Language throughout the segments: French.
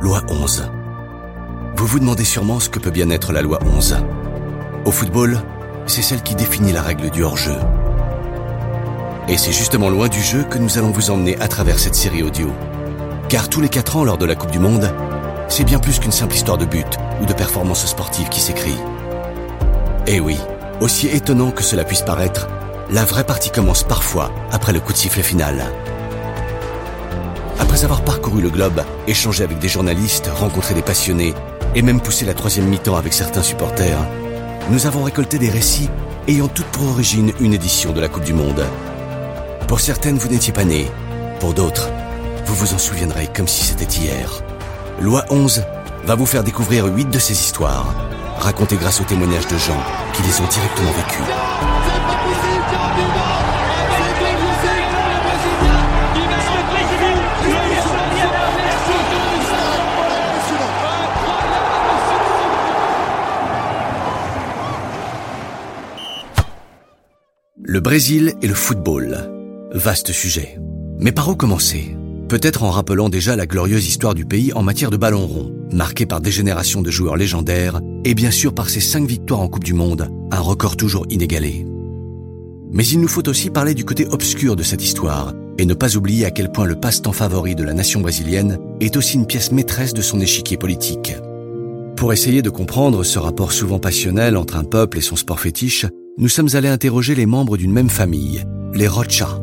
Loi 11. Vous vous demandez sûrement ce que peut bien être la loi 11. Au football, c'est celle qui définit la règle du hors-jeu. Et c'est justement loin du jeu que nous allons vous emmener à travers cette série audio. Car tous les 4 ans lors de la Coupe du Monde, c'est bien plus qu'une simple histoire de but ou de performance sportive qui s'écrit. Eh oui, aussi étonnant que cela puisse paraître, la vraie partie commence parfois après le coup de sifflet final. Après avoir parcouru le globe, échangé avec des journalistes, rencontré des passionnés et même poussé la troisième mi-temps avec certains supporters, nous avons récolté des récits ayant toutes pour origine une édition de la Coupe du Monde. Pour certaines, vous n'étiez pas nés. Pour d'autres, vous vous en souviendrez comme si c'était hier. Loi 11 va vous faire découvrir huit de ces histoires, racontées grâce aux témoignages de gens qui les ont directement vécues. Le Brésil et le football. Vaste sujet. Mais par où commencer? Peut-être en rappelant déjà la glorieuse histoire du pays en matière de ballon rond, marquée par des générations de joueurs légendaires et bien sûr par ses cinq victoires en Coupe du Monde, un record toujours inégalé. Mais il nous faut aussi parler du côté obscur de cette histoire et ne pas oublier à quel point le passe-temps favori de la nation brésilienne est aussi une pièce maîtresse de son échiquier politique. Pour essayer de comprendre ce rapport souvent passionnel entre un peuple et son sport fétiche, nous sommes allés interroger les membres d'une même famille, les Rocha.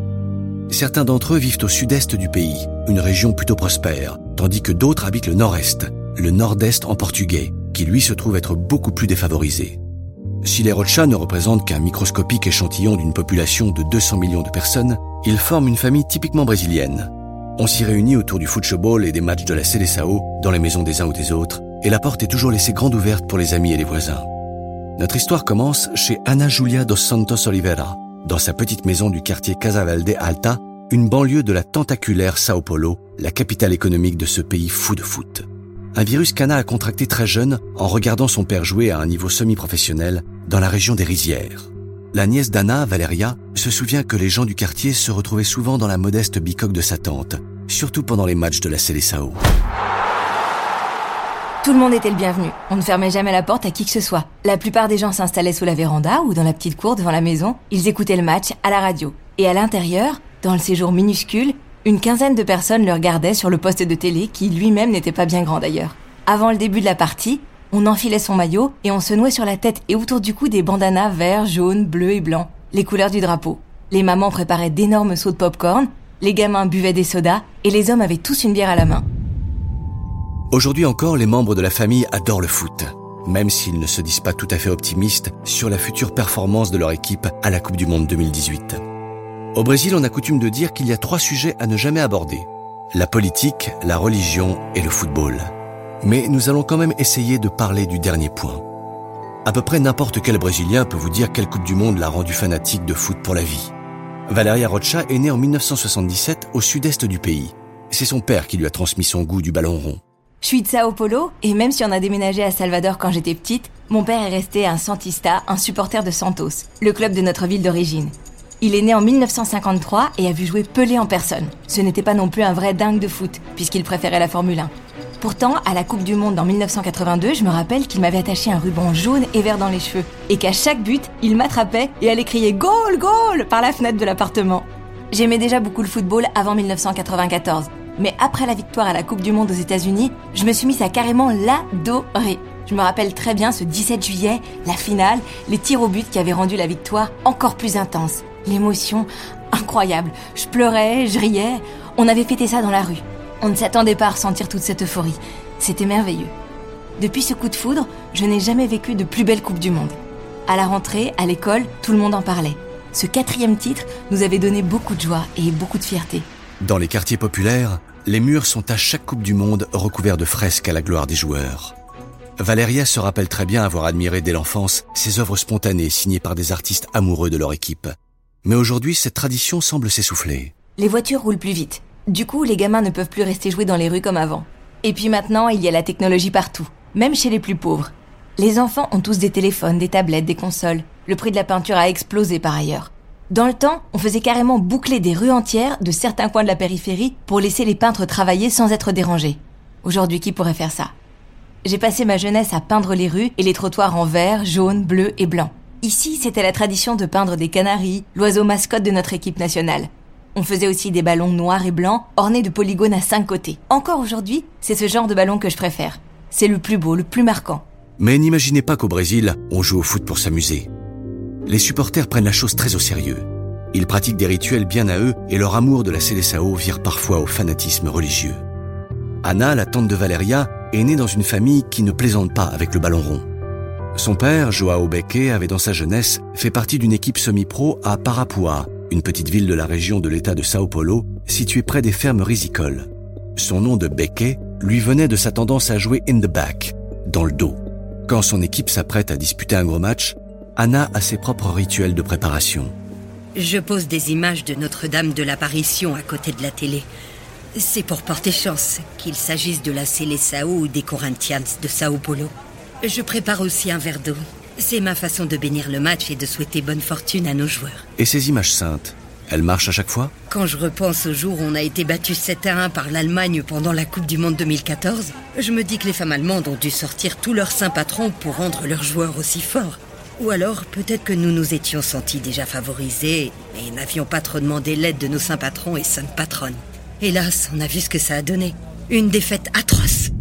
Certains d'entre eux vivent au sud-est du pays, une région plutôt prospère, tandis que d'autres habitent le nord-est, le nord-est en portugais, qui lui se trouve être beaucoup plus défavorisé. Si les Rocha ne représentent qu'un microscopique échantillon d'une population de 200 millions de personnes, ils forment une famille typiquement brésilienne. On s'y réunit autour du football et des matchs de la Seleção, dans les maisons des uns ou des autres, et la porte est toujours laissée grande ouverte pour les amis et les voisins. Notre histoire commence chez Ana Julia dos Santos Oliveira, dans sa petite maison du quartier Casavelde Alta, une banlieue de la tentaculaire Sao Paulo, la capitale économique de ce pays fou de foot. Un virus qu'Anna a contracté très jeune en regardant son père jouer à un niveau semi-professionnel dans la région des Rizières. La nièce d'Anna, Valeria, se souvient que les gens du quartier se retrouvaient souvent dans la modeste bicoque de sa tante, surtout pendant les matchs de la Seleção. Tout le monde était le bienvenu. On ne fermait jamais la porte à qui que ce soit. La plupart des gens s'installaient sous la véranda ou dans la petite cour devant la maison. Ils écoutaient le match à la radio. Et à l'intérieur, dans le séjour minuscule, une quinzaine de personnes le regardaient sur le poste de télé qui lui-même n'était pas bien grand d'ailleurs. Avant le début de la partie, on enfilait son maillot et on se nouait sur la tête et autour du cou des bandanas verts, jaunes, bleus et blancs, les couleurs du drapeau. Les mamans préparaient d'énormes seaux de popcorn, les gamins buvaient des sodas et les hommes avaient tous une bière à la main. Aujourd'hui encore, les membres de la famille adorent le foot, même s'ils ne se disent pas tout à fait optimistes sur la future performance de leur équipe à la Coupe du Monde 2018. Au Brésil, on a coutume de dire qu'il y a trois sujets à ne jamais aborder. La politique, la religion et le football. Mais nous allons quand même essayer de parler du dernier point. À peu près n'importe quel Brésilien peut vous dire quelle Coupe du Monde l'a rendu fanatique de foot pour la vie. Valeria Rocha est née en 1977 au sud-est du pays. C'est son père qui lui a transmis son goût du ballon rond. Je suis de Sao Paulo, et même si on a déménagé à Salvador quand j'étais petite, mon père est resté un Santista, un supporter de Santos, le club de notre ville d'origine. Il est né en 1953 et a vu jouer Pelé en personne. Ce n'était pas non plus un vrai dingue de foot, puisqu'il préférait la Formule 1. Pourtant, à la Coupe du Monde en 1982, je me rappelle qu'il m'avait attaché un ruban jaune et vert dans les cheveux, et qu'à chaque but, il m'attrapait et allait crier Goal, goal par la fenêtre de l'appartement. J'aimais déjà beaucoup le football avant 1994, mais après la victoire à la Coupe du Monde aux États-Unis, je me suis mise à carrément l'adorer. Je me rappelle très bien ce 17 juillet, la finale, les tirs au but qui avaient rendu la victoire encore plus intense. L'émotion, incroyable. Je pleurais, je riais. On avait fêté ça dans la rue. On ne s'attendait pas à ressentir toute cette euphorie. C'était merveilleux. Depuis ce coup de foudre, je n'ai jamais vécu de plus belle Coupe du Monde. À la rentrée, à l'école, tout le monde en parlait. Ce quatrième titre nous avait donné beaucoup de joie et beaucoup de fierté. Dans les quartiers populaires, les murs sont à chaque Coupe du Monde recouverts de fresques à la gloire des joueurs. Valéria se rappelle très bien avoir admiré dès l'enfance ces œuvres spontanées signées par des artistes amoureux de leur équipe. Mais aujourd'hui, cette tradition semble s'essouffler. Les voitures roulent plus vite. Du coup, les gamins ne peuvent plus rester jouer dans les rues comme avant. Et puis maintenant, il y a la technologie partout, même chez les plus pauvres. Les enfants ont tous des téléphones, des tablettes, des consoles. Le prix de la peinture a explosé par ailleurs. Dans le temps, on faisait carrément boucler des rues entières de certains coins de la périphérie pour laisser les peintres travailler sans être dérangés. Aujourd'hui, qui pourrait faire ça? J'ai passé ma jeunesse à peindre les rues et les trottoirs en vert, jaune, bleu et blanc. Ici, c'était la tradition de peindre des canaris, l'oiseau mascotte de notre équipe nationale. On faisait aussi des ballons noirs et blancs ornés de polygones à cinq côtés. Encore aujourd'hui, c'est ce genre de ballon que je préfère. C'est le plus beau, le plus marquant. Mais n'imaginez pas qu'au Brésil, on joue au foot pour s'amuser. Les supporters prennent la chose très au sérieux. Ils pratiquent des rituels bien à eux et leur amour de la Seleção vire parfois au fanatisme religieux. Anna, la tante de Valeria, est née dans une famille qui ne plaisante pas avec le ballon rond. Son père, Joao Beque, avait dans sa jeunesse fait partie d'une équipe semi-pro à Parapua, une petite ville de la région de l'État de Sao Paulo, située près des fermes rizicoles. Son nom de Beque lui venait de sa tendance à jouer in the back, dans le dos. Quand son équipe s'apprête à disputer un gros match, Anna a ses propres rituels de préparation. Je pose des images de Notre-Dame de l'Apparition à côté de la télé. C'est pour porter chance, qu'il s'agisse de la Seleção ou des Corinthians de Sao Paulo. Je prépare aussi un verre d'eau. C'est ma façon de bénir le match et de souhaiter bonne fortune à nos joueurs. Et ces images saintes, elles marchent à chaque fois? Quand je repense au jour où on a été battu 7 à 1 par l'Allemagne pendant la Coupe du Monde 2014, je me dis que les femmes allemandes ont dû sortir tous leurs saints patrons pour rendre leurs joueurs aussi forts. Ou alors, peut-être que nous nous étions sentis déjà favorisés et n'avions pas trop demandé l'aide de nos saints patrons et saintes patronnes. Hélas, on a vu ce que ça a donné. Une défaite atroce.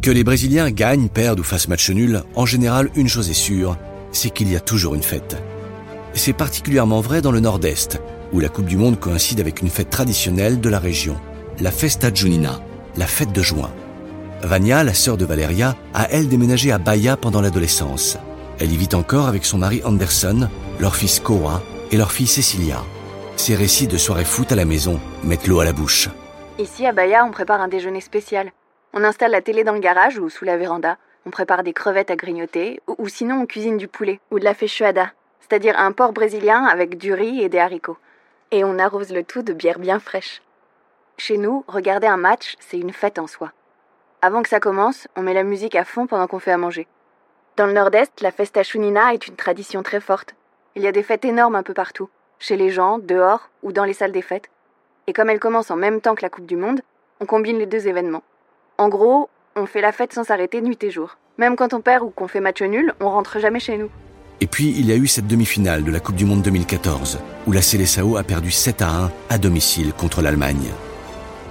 Que les Brésiliens gagnent, perdent ou fassent match nul, en général, une chose est sûre, c'est qu'il y a toujours une fête. C'est particulièrement vrai dans le Nord-Est, où la Coupe du Monde coïncide avec une fête traditionnelle de la région, la Festa Junina, la fête de juin. Vania, la sœur de Valeria, a elle déménagé à Bahia pendant l'adolescence. Elle y vit encore avec son mari Anderson, leur fils Koa et leur fille Cecilia. Ses récits de soirée foot à la maison mettent l'eau à la bouche. Ici, à Bahia, on prépare un déjeuner spécial. On installe la télé dans le garage ou sous la véranda. On prépare des crevettes à grignoter, ou, ou sinon on cuisine du poulet, ou de la feijoada, c'est-à-dire un porc brésilien avec du riz et des haricots. Et on arrose le tout de bière bien fraîche. Chez nous, regarder un match, c'est une fête en soi. Avant que ça commence, on met la musique à fond pendant qu'on fait à manger. Dans le nord-est, la festa chunina est une tradition très forte. Il y a des fêtes énormes un peu partout, chez les gens, dehors ou dans les salles des fêtes. Et comme elle commence en même temps que la Coupe du Monde, on combine les deux événements. En gros, on fait la fête sans s'arrêter nuit et jour. Même quand on perd ou qu'on fait match nul, on rentre jamais chez nous. Et puis, il y a eu cette demi-finale de la Coupe du Monde 2014, où la Seleção a perdu 7 à 1 à domicile contre l'Allemagne.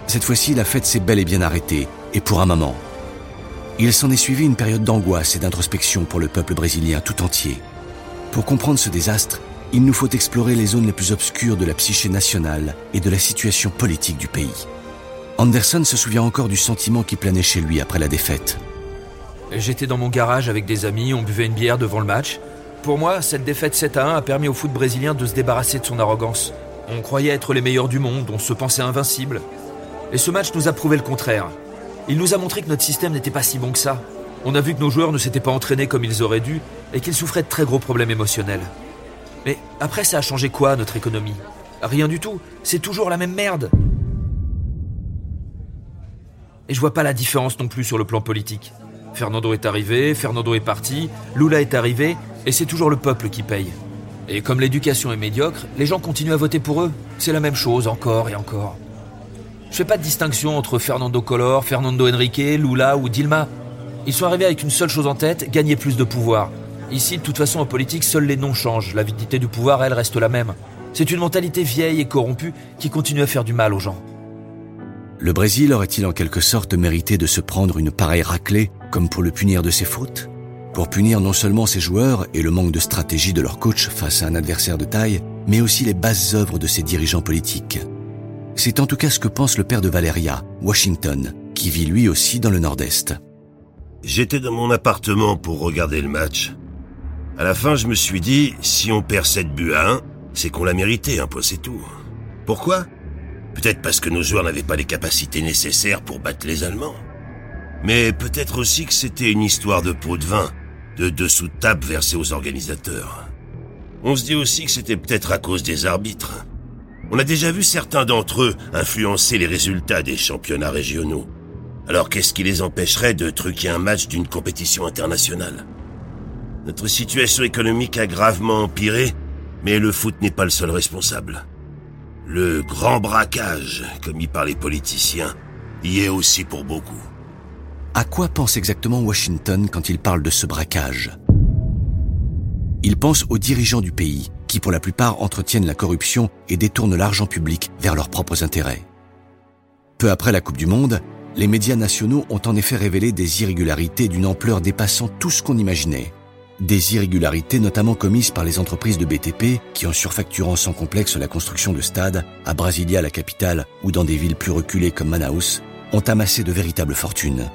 Cette fois-ci, la fête s'est bel et bien arrêtée, et pour un moment. Il s'en est suivi une période d'angoisse et d'introspection pour le peuple brésilien tout entier. Pour comprendre ce désastre, il nous faut explorer les zones les plus obscures de la psyché nationale et de la situation politique du pays. Anderson se souvient encore du sentiment qui planait chez lui après la défaite. J'étais dans mon garage avec des amis, on buvait une bière devant le match. Pour moi, cette défaite 7 à 1 a permis au foot brésilien de se débarrasser de son arrogance. On croyait être les meilleurs du monde, on se pensait invincible. Et ce match nous a prouvé le contraire. Il nous a montré que notre système n'était pas si bon que ça. On a vu que nos joueurs ne s'étaient pas entraînés comme ils auraient dû et qu'ils souffraient de très gros problèmes émotionnels. Mais après, ça a changé quoi, notre économie? Rien du tout. C'est toujours la même merde. Et je vois pas la différence non plus sur le plan politique. Fernando est arrivé, Fernando est parti, Lula est arrivé, et c'est toujours le peuple qui paye. Et comme l'éducation est médiocre, les gens continuent à voter pour eux. C'est la même chose encore et encore. Je fais pas de distinction entre Fernando Collor, Fernando Henrique, Lula ou Dilma. Ils sont arrivés avec une seule chose en tête, gagner plus de pouvoir. Ici, de toute façon, en politique, seuls les noms changent. L'avidité du pouvoir, elle, reste la même. C'est une mentalité vieille et corrompue qui continue à faire du mal aux gens. Le Brésil aurait-il en quelque sorte mérité de se prendre une pareille raclée comme pour le punir de ses fautes? Pour punir non seulement ses joueurs et le manque de stratégie de leur coach face à un adversaire de taille, mais aussi les basses œuvres de ses dirigeants politiques. C'est en tout cas ce que pense le père de Valeria, Washington, qui vit lui aussi dans le Nord-Est. J'étais dans mon appartement pour regarder le match. À la fin, je me suis dit, si on perd 7 buts à 1, c'est qu'on l'a mérité, un point c'est tout. Pourquoi? Peut-être parce que nos joueurs n'avaient pas les capacités nécessaires pour battre les Allemands. Mais peut-être aussi que c'était une histoire de pot de vin, de dessous de table versés aux organisateurs. On se dit aussi que c'était peut-être à cause des arbitres. On a déjà vu certains d'entre eux influencer les résultats des championnats régionaux. Alors qu'est-ce qui les empêcherait de truquer un match d'une compétition internationale? Notre situation économique a gravement empiré, mais le foot n'est pas le seul responsable. Le grand braquage, commis par les politiciens, y est aussi pour beaucoup. À quoi pense exactement Washington quand il parle de ce braquage? Il pense aux dirigeants du pays, qui pour la plupart entretiennent la corruption et détournent l'argent public vers leurs propres intérêts. Peu après la Coupe du Monde, les médias nationaux ont en effet révélé des irrégularités d'une ampleur dépassant tout ce qu'on imaginait. Des irrégularités notamment commises par les entreprises de BTP qui, en surfacturant sans complexe la construction de stades, à Brasilia la capitale ou dans des villes plus reculées comme Manaus, ont amassé de véritables fortunes.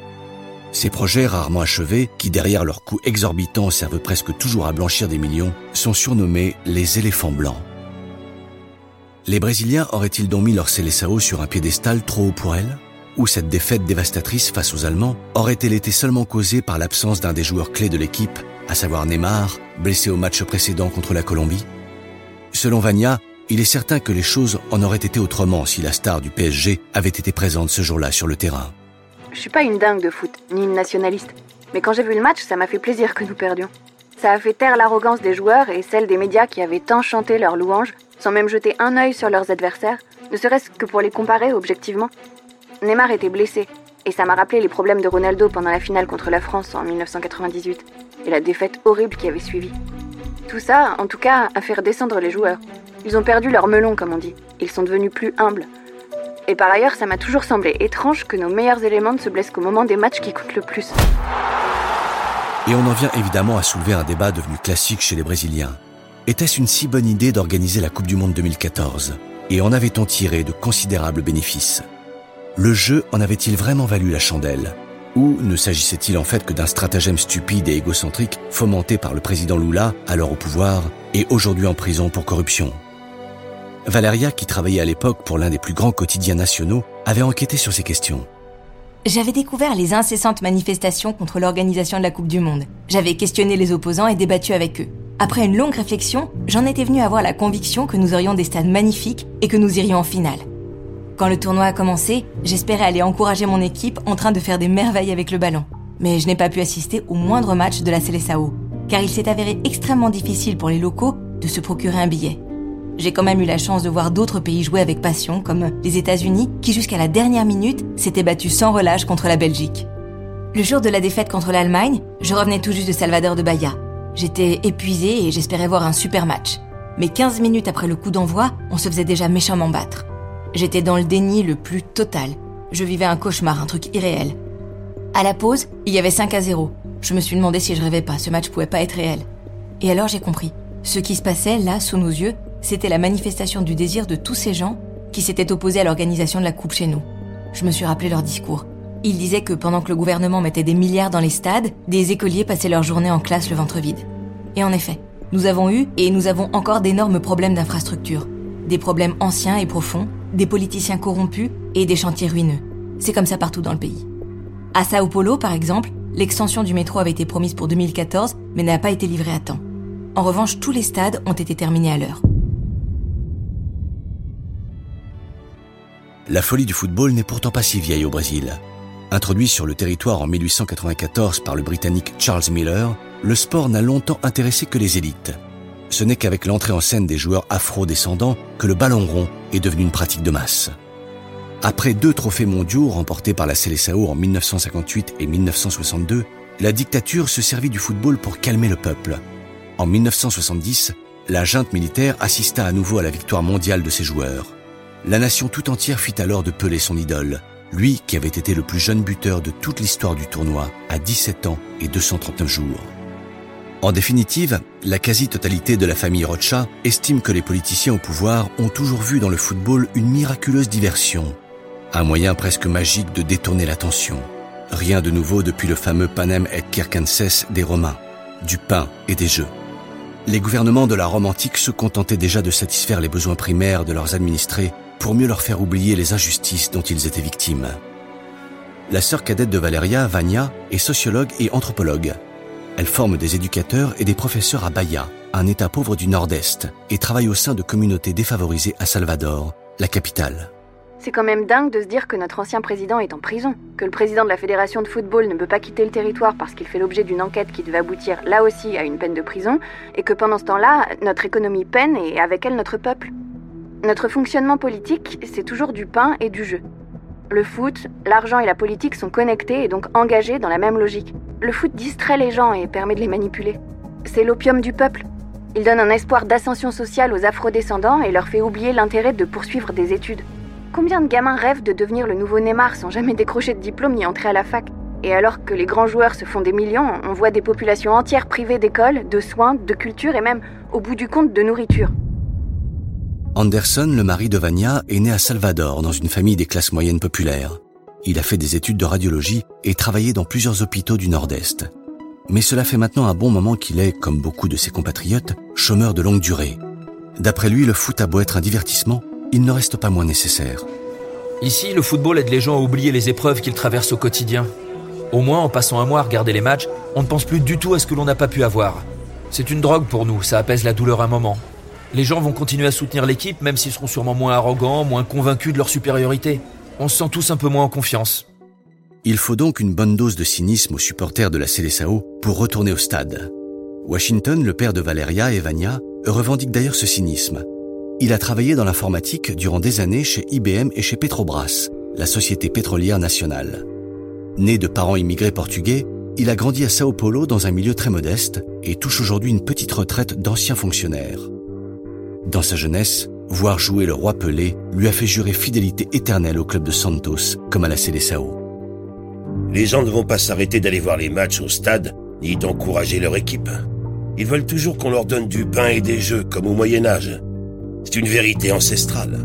Ces projets rarement achevés, qui derrière leurs coûts exorbitants servent presque toujours à blanchir des millions, sont surnommés les éléphants blancs. Les Brésiliens auraient-ils donc mis leur Célessao sur un piédestal trop haut pour elles? Ou cette défaite dévastatrice face aux Allemands aurait-elle été seulement causée par l'absence d'un des joueurs clés de l'équipe, à savoir Neymar, blessé au match précédent contre la Colombie? Selon Vania, il est certain que les choses en auraient été autrement si la star du PSG avait été présente ce jour-là sur le terrain. Je suis pas une dingue de foot, ni une nationaliste. Mais quand j'ai vu le match, ça m'a fait plaisir que nous perdions. Ça a fait taire l'arrogance des joueurs et celle des médias qui avaient tant chanté leurs louanges, sans même jeter un œil sur leurs adversaires, ne serait-ce que pour les comparer objectivement. Neymar était blessé, et ça m'a rappelé les problèmes de Ronaldo pendant la finale contre la France en 1998, et la défaite horrible qui avait suivi. Tout ça, en tout cas, a fait redescendre les joueurs. Ils ont perdu leur melon, comme on dit. Ils sont devenus plus humbles. Et par ailleurs, ça m'a toujours semblé étrange que nos meilleurs éléments ne se blessent qu'au moment des matchs qui comptent le plus. Et on en vient évidemment à soulever un débat devenu classique chez les Brésiliens. Était-ce une si bonne idée d'organiser la Coupe du Monde 2014 Et en avait-on tiré de considérables bénéfices? Le jeu en avait-il vraiment valu la chandelle? Ou ne s'agissait-il en fait que d'un stratagème stupide et égocentrique fomenté par le président Lula, alors au pouvoir, et aujourd'hui en prison pour corruption? Valeria, qui travaillait à l'époque pour l'un des plus grands quotidiens nationaux, avait enquêté sur ces questions. J'avais découvert les incessantes manifestations contre l'organisation de la Coupe du Monde. J'avais questionné les opposants et débattu avec eux. Après une longue réflexion, j'en étais venu avoir la conviction que nous aurions des stades magnifiques et que nous irions en finale. Quand le tournoi a commencé, j'espérais aller encourager mon équipe en train de faire des merveilles avec le ballon. Mais je n'ai pas pu assister au moindre match de la Seleção, car il s'est avéré extrêmement difficile pour les locaux de se procurer un billet. J'ai quand même eu la chance de voir d'autres pays jouer avec passion, comme les États-Unis, qui jusqu'à la dernière minute s'étaient battus sans relâche contre la Belgique. Le jour de la défaite contre l'Allemagne, je revenais tout juste de Salvador de Bahia. J'étais épuisée et j'espérais voir un super match. Mais 15 minutes après le coup d'envoi, on se faisait déjà méchamment battre. J'étais dans le déni le plus total. Je vivais un cauchemar, un truc irréel. À la pause, il y avait 5 à 0. Je me suis demandé si je rêvais pas, ce match pouvait pas être réel. Et alors j'ai compris. Ce qui se passait là, sous nos yeux, c'était la manifestation du désir de tous ces gens qui s'étaient opposés à l'organisation de la Coupe chez nous. Je me suis rappelé leur discours. Ils disaient que pendant que le gouvernement mettait des milliards dans les stades, des écoliers passaient leur journée en classe le ventre vide. Et en effet, nous avons eu et nous avons encore d'énormes problèmes d'infrastructure. Des problèmes anciens et profonds, des politiciens corrompus et des chantiers ruineux. C'est comme ça partout dans le pays. À Sao Paulo, par exemple, l'extension du métro avait été promise pour 2014, mais n'a pas été livrée à temps. En revanche, tous les stades ont été terminés à l'heure. La folie du football n'est pourtant pas si vieille au Brésil. Introduit sur le territoire en 1894 par le Britannique Charles Miller, le sport n'a longtemps intéressé que les élites. Ce n'est qu'avec l'entrée en scène des joueurs afro-descendants que le ballon rond est devenu une pratique de masse. Après deux trophées mondiaux remportés par la Seleção en 1958 et 1962, la dictature se servit du football pour calmer le peuple. En 1970, la junte militaire assista à nouveau à la victoire mondiale de ses joueurs. La nation tout entière fit alors de Pelé son idole, lui qui avait été le plus jeune buteur de toute l'histoire du tournoi à 17 ans et 239 jours. En définitive, la quasi-totalité de la famille Rocha estime que les politiciens au pouvoir ont toujours vu dans le football une miraculeuse diversion, un moyen presque magique de détourner l'attention. Rien de nouveau depuis le fameux Panem et Circenses des Romains, du pain et des jeux. Les gouvernements de la Rome antique se contentaient déjà de satisfaire les besoins primaires de leurs administrés pour mieux leur faire oublier les injustices dont ils étaient victimes. La sœur cadette de Valeria, Vania, est sociologue et anthropologue. Elle forme des éducateurs et des professeurs à Bahia, un État pauvre du Nord-Est, et travaille au sein de communautés défavorisées à Salvador, la capitale. C'est quand même dingue de se dire que notre ancien président est en prison, que le président de la fédération de football ne peut pas quitter le territoire parce qu'il fait l'objet d'une enquête qui devait aboutir là aussi à une peine de prison, et que pendant ce temps-là, notre économie peine et avec elle notre peuple. Notre fonctionnement politique, c'est toujours du pain et du jeu. Le foot, l'argent et la politique sont connectés et donc engagés dans la même logique. Le foot distrait les gens et permet de les manipuler. C'est l'opium du peuple. Il donne un espoir d'ascension sociale aux afrodescendants et leur fait oublier l'intérêt de poursuivre des études. Combien de gamins rêvent de devenir le nouveau Neymar sans jamais décrocher de diplôme ni entrer à la fac? Et alors que les grands joueurs se font des millions, on voit des populations entières privées d'école, de soins, de culture et même, au bout du compte, de nourriture. Anderson, le mari de Vania, est né à Salvador dans une famille des classes moyennes populaires. Il a fait des études de radiologie et travaillé dans plusieurs hôpitaux du Nord-Est. Mais cela fait maintenant un bon moment qu'il est, comme beaucoup de ses compatriotes, chômeur de longue durée. D'après lui, le foot a beau être un divertissement, il ne reste pas moins nécessaire. Ici, le football aide les gens à oublier les épreuves qu'ils traversent au quotidien. Au moins, en passant un mois à regarder les matchs, on ne pense plus du tout à ce que l'on n'a pas pu avoir. C'est une drogue pour nous, ça apaise la douleur un moment. Les gens vont continuer à soutenir l'équipe, même s'ils seront sûrement moins arrogants, moins convaincus de leur supériorité. On se sent tous un peu moins en confiance. Il faut donc une bonne dose de cynisme aux supporters de la Célessao pour retourner au stade. Washington, le père de Valeria et Vania, revendique d'ailleurs ce cynisme. Il a travaillé dans l'informatique durant des années chez IBM et chez Petrobras, la société pétrolière nationale. Né de parents immigrés portugais, il a grandi à Sao Paulo dans un milieu très modeste et touche aujourd'hui une petite retraite d'ancien fonctionnaire. Dans sa jeunesse, voir jouer le roi Pelé lui a fait jurer fidélité éternelle au club de Santos comme à la Seleção. Les gens ne vont pas s'arrêter d'aller voir les matchs au stade ni d'encourager leur équipe. Ils veulent toujours qu'on leur donne du pain et des jeux comme au Moyen Âge. C'est une vérité ancestrale.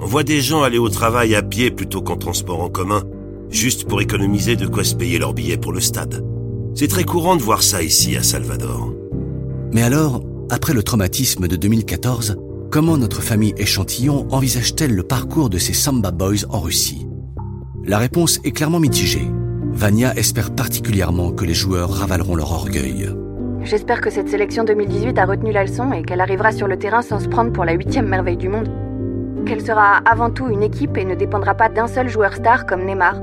On voit des gens aller au travail à pied plutôt qu'en transport en commun, juste pour économiser de quoi se payer leur billet pour le stade. C'est très courant de voir ça ici à Salvador. Mais alors, après le traumatisme de 2014, comment notre famille échantillon envisage-t-elle le parcours de ces Samba Boys en Russie? La réponse est clairement mitigée. Vania espère particulièrement que les joueurs ravaleront leur orgueil. J'espère que cette sélection 2018 a retenu la leçon et qu'elle arrivera sur le terrain sans se prendre pour la huitième merveille du monde. Qu'elle sera avant tout une équipe et ne dépendra pas d'un seul joueur star comme Neymar.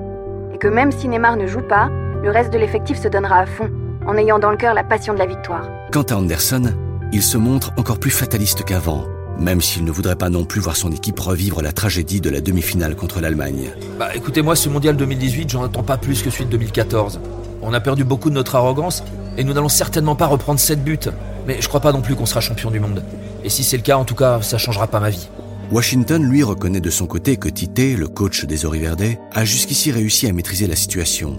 Et que même si Neymar ne joue pas, le reste de l'effectif se donnera à fond, en ayant dans le cœur la passion de la victoire. Quant à Anderson, il se montre encore plus fataliste qu'avant, même s'il ne voudrait pas non plus voir son équipe revivre la tragédie de la demi-finale contre l'Allemagne. Bah écoutez-moi, ce mondial 2018, j'en attends pas plus que celui de 2014. On a perdu beaucoup de notre arrogance et nous n'allons certainement pas reprendre 7 buts. Mais je crois pas non plus qu'on sera champion du monde. Et si c'est le cas, en tout cas, ça changera pas ma vie. Washington, lui, reconnaît de son côté que Tite, le coach des Oriverde, a jusqu'ici réussi à maîtriser la situation.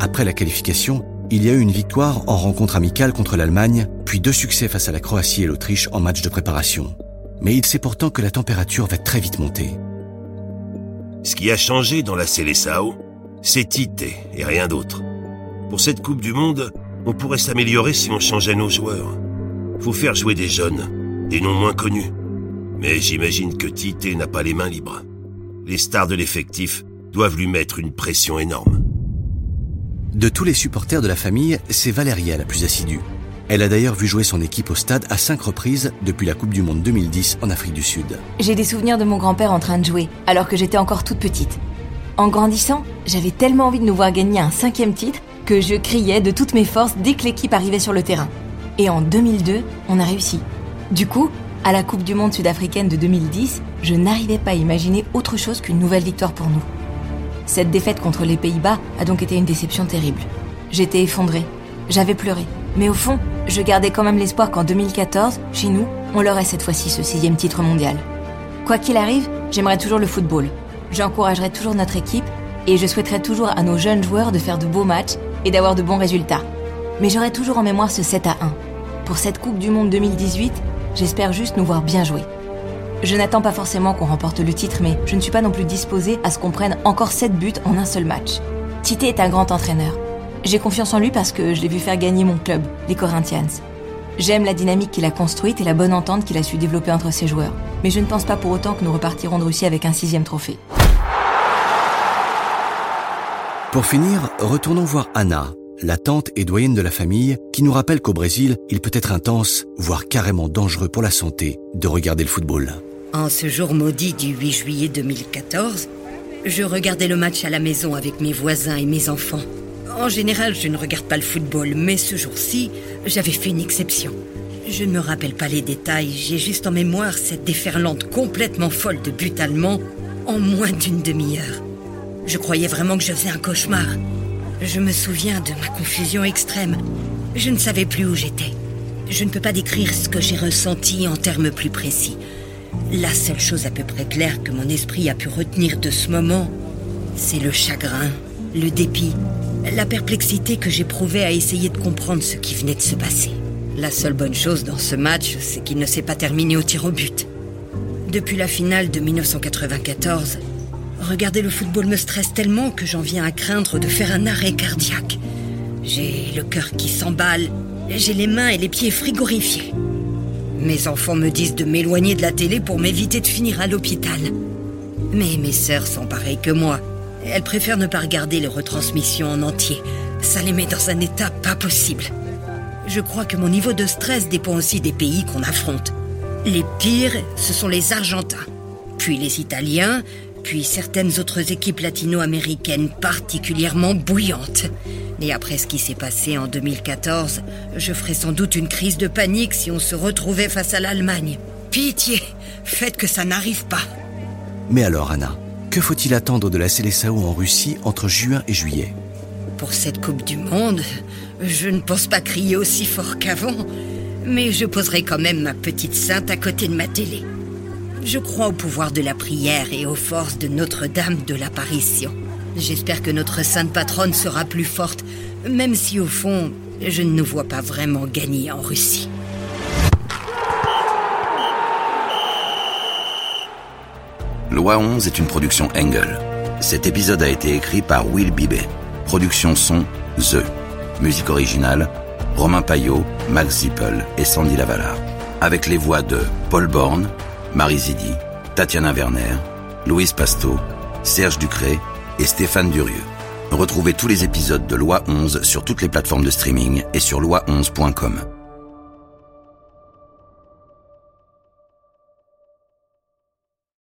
Après la qualification, il y a eu une victoire en rencontre amicale contre l'Allemagne, puis deux succès face à la Croatie et l'Autriche en match de préparation. Mais il sait pourtant que la température va très vite monter. Ce qui a changé dans la Seleção, c'est Tite et rien d'autre. Pour cette Coupe du Monde, on pourrait s'améliorer si on changeait nos joueurs. Faut faire jouer des jeunes, des noms moins connus. Mais j'imagine que Tite n'a pas les mains libres. Les stars de l'effectif doivent lui mettre une pression énorme. De tous les supporters de la famille, c'est Valéria la plus assidue. Elle a d'ailleurs vu jouer son équipe au stade à cinq reprises depuis la Coupe du Monde 2010 en Afrique du Sud. J'ai des souvenirs de mon grand-père en train de jouer, alors que j'étais encore toute petite. En grandissant, j'avais tellement envie de nous voir gagner un cinquième titre que je criais de toutes mes forces dès que l'équipe arrivait sur le terrain. Et en 2002, on a réussi. Du coup, à la Coupe du Monde sud-africaine de 2010, je n'arrivais pas à imaginer autre chose qu'une nouvelle victoire pour nous. Cette défaite contre les Pays-Bas a donc été une déception terrible. J'étais effondrée, j'avais pleuré, mais au fond, je gardais quand même l'espoir qu'en 2014, chez nous, on l'aurait cette fois-ci ce sixième titre mondial. Quoi qu'il arrive, j'aimerais toujours le football. J'encouragerai toujours notre équipe et je souhaiterais toujours à nos jeunes joueurs de faire de beaux matchs et d'avoir de bons résultats. Mais j'aurai toujours en mémoire ce 7 à 1. Pour cette Coupe du Monde 2018, j'espère juste nous voir bien jouer. Je n'attends pas forcément qu'on remporte le titre, mais je ne suis pas non plus disposée à ce qu'on prenne encore 7 buts en un seul match. Tite est un grand entraîneur. J'ai confiance en lui parce que je l'ai vu faire gagner mon club, les Corinthians. J'aime la dynamique qu'il a construite et la bonne entente qu'il a su développer entre ses joueurs. Mais je ne pense pas pour autant que nous repartirons de Russie avec un sixième trophée. Pour finir, retournons voir Anna, la tante et doyenne de la famille, qui nous rappelle qu'au Brésil, il peut être intense, voire carrément dangereux pour la santé, de regarder le football. En ce jour maudit du 8 juillet 2014, je regardais le match à la maison avec mes voisins et mes enfants. En général, je ne regarde pas le football, mais ce jour-ci, j'avais fait une exception. Je ne me rappelle pas les détails, j'ai juste en mémoire cette déferlante complètement folle de buts allemands en moins d'une demi-heure. Je croyais vraiment que je faisais un cauchemar. Je me souviens de ma confusion extrême. Je ne savais plus où j'étais. Je ne peux pas décrire ce que j'ai ressenti en termes plus précis. La seule chose à peu près claire que mon esprit a pu retenir de ce moment, c'est le chagrin, le dépit, la perplexité que j'éprouvais à essayer de comprendre ce qui venait de se passer. La seule bonne chose dans ce match, c'est qu'il ne s'est pas terminé au tir au but. Depuis la finale de 1994, regarder le football me stresse tellement que j'en viens à craindre de faire un arrêt cardiaque. J'ai le cœur qui s'emballe, j'ai les mains et les pieds frigorifiés. Mes enfants me disent de m'éloigner de la télé pour m'éviter de finir à l'hôpital. Mais mes sœurs sont pareilles que moi. Elles préfèrent ne pas regarder les retransmissions en entier. Ça les met dans un état pas possible. Je crois que mon niveau de stress dépend aussi des pays qu'on affronte. Les pires, ce sont les Argentins, puis les Italiens, puis certaines autres équipes latino-américaines particulièrement bouillantes. Et après ce qui s'est passé en 2014, je ferais sans doute une crise de panique si on se retrouvait face à l'Allemagne. Pitié, faites que ça n'arrive pas. Mais alors, Anna, que faut-il attendre de la Célessao en Russie entre juin et juillet? Pour cette Coupe du Monde, je ne pense pas crier aussi fort qu'avant, mais je poserai quand même ma petite sainte à côté de ma télé. Je crois au pouvoir de la prière et aux forces de Notre-Dame de l'apparition. J'espère que notre sainte patronne sera plus forte, même si au fond, je ne nous vois pas vraiment gagner en Russie. Loi 11 est une production Engel. Cet épisode a été écrit par Will Bibet. Production son The. Musique originale Romain Payot, Max Zippel et Sandy Lavala. Avec les voix de Paul Borne, Marie Zidi, Tatiana Werner, Louise Pasto, Serge Ducré et Stéphane Durieux. Retrouvez tous les épisodes de Loi 11 sur toutes les plateformes de streaming et sur loi11.com.